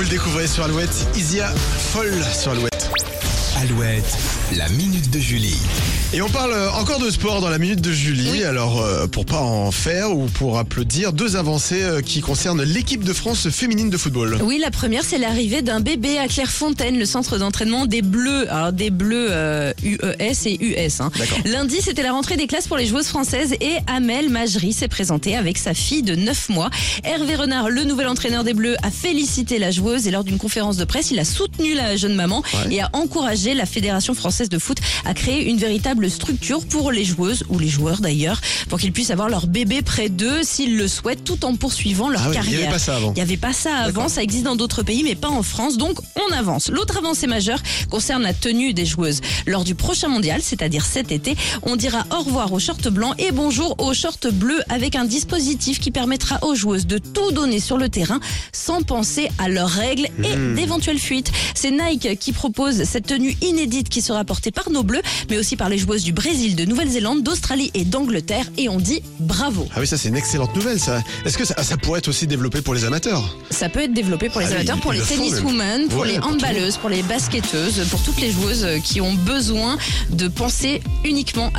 Vous le découvrez sur Alouette. Isia folle sur Alouette. Alouette, la minute de Julie. Et on parle euh, encore de sport dans la minute de Julie. Alors, euh, pour pas en faire ou pour applaudir, deux avancées euh, qui concernent l'équipe de France féminine de football. Oui, la première, c'est l'arrivée d'un bébé à Clairefontaine, le centre d'entraînement des Bleus. Alors, des Bleus euh, UES et US. Hein. D'accord. Lundi, c'était la rentrée des classes pour les joueuses françaises et Amel Majri s'est présentée avec sa fille de 9 mois. Hervé Renard, le nouvel entraîneur des Bleus, a félicité la joueuse et lors d'une conférence de presse, il a soutenu la jeune maman Ouais. et a encouragé la Fédération française de foot à créer une véritable structure pour les joueuses ou les joueurs d'ailleurs, pour qu'ils puissent avoir leur bébé près d'eux s'ils le souhaitent tout en poursuivant leur Ah oui, il carrière. n'y avait pas ça avant. Il n'y avait pas ça avant, ça existe dans d'autres pays, mais pas en France, donc on avance. L'autre avancée majeure concerne la tenue des joueuses. Lors du prochain mondial, c'est-à-dire cet été, on dira au revoir aux shorts blancs et bonjour aux shorts bleus avec un dispositif qui permettra aux joueuses de tout donner sur le terrain sans penser à leurs règles et d'éventuelles fuites. C'est Nike qui propose cette tenue inédite qui sera portée par nos bleus, mais aussi par les joueuses du Brésil, de Nouvelle-Zélande, d'Australie et d'Angleterre, et on dit bravo. Ah oui, ça c'est une excellente nouvelle ça. Est-ce que ça, ça pourrait être aussi développé pour les amateurs? Ça peut être développé pour les Ah oui, amateurs, pour les le tenniswomen, pour Ouais, les pour handballeuses, pour les basketteuses, pour toutes les joueuses qui ont besoin de penser uniquement à leur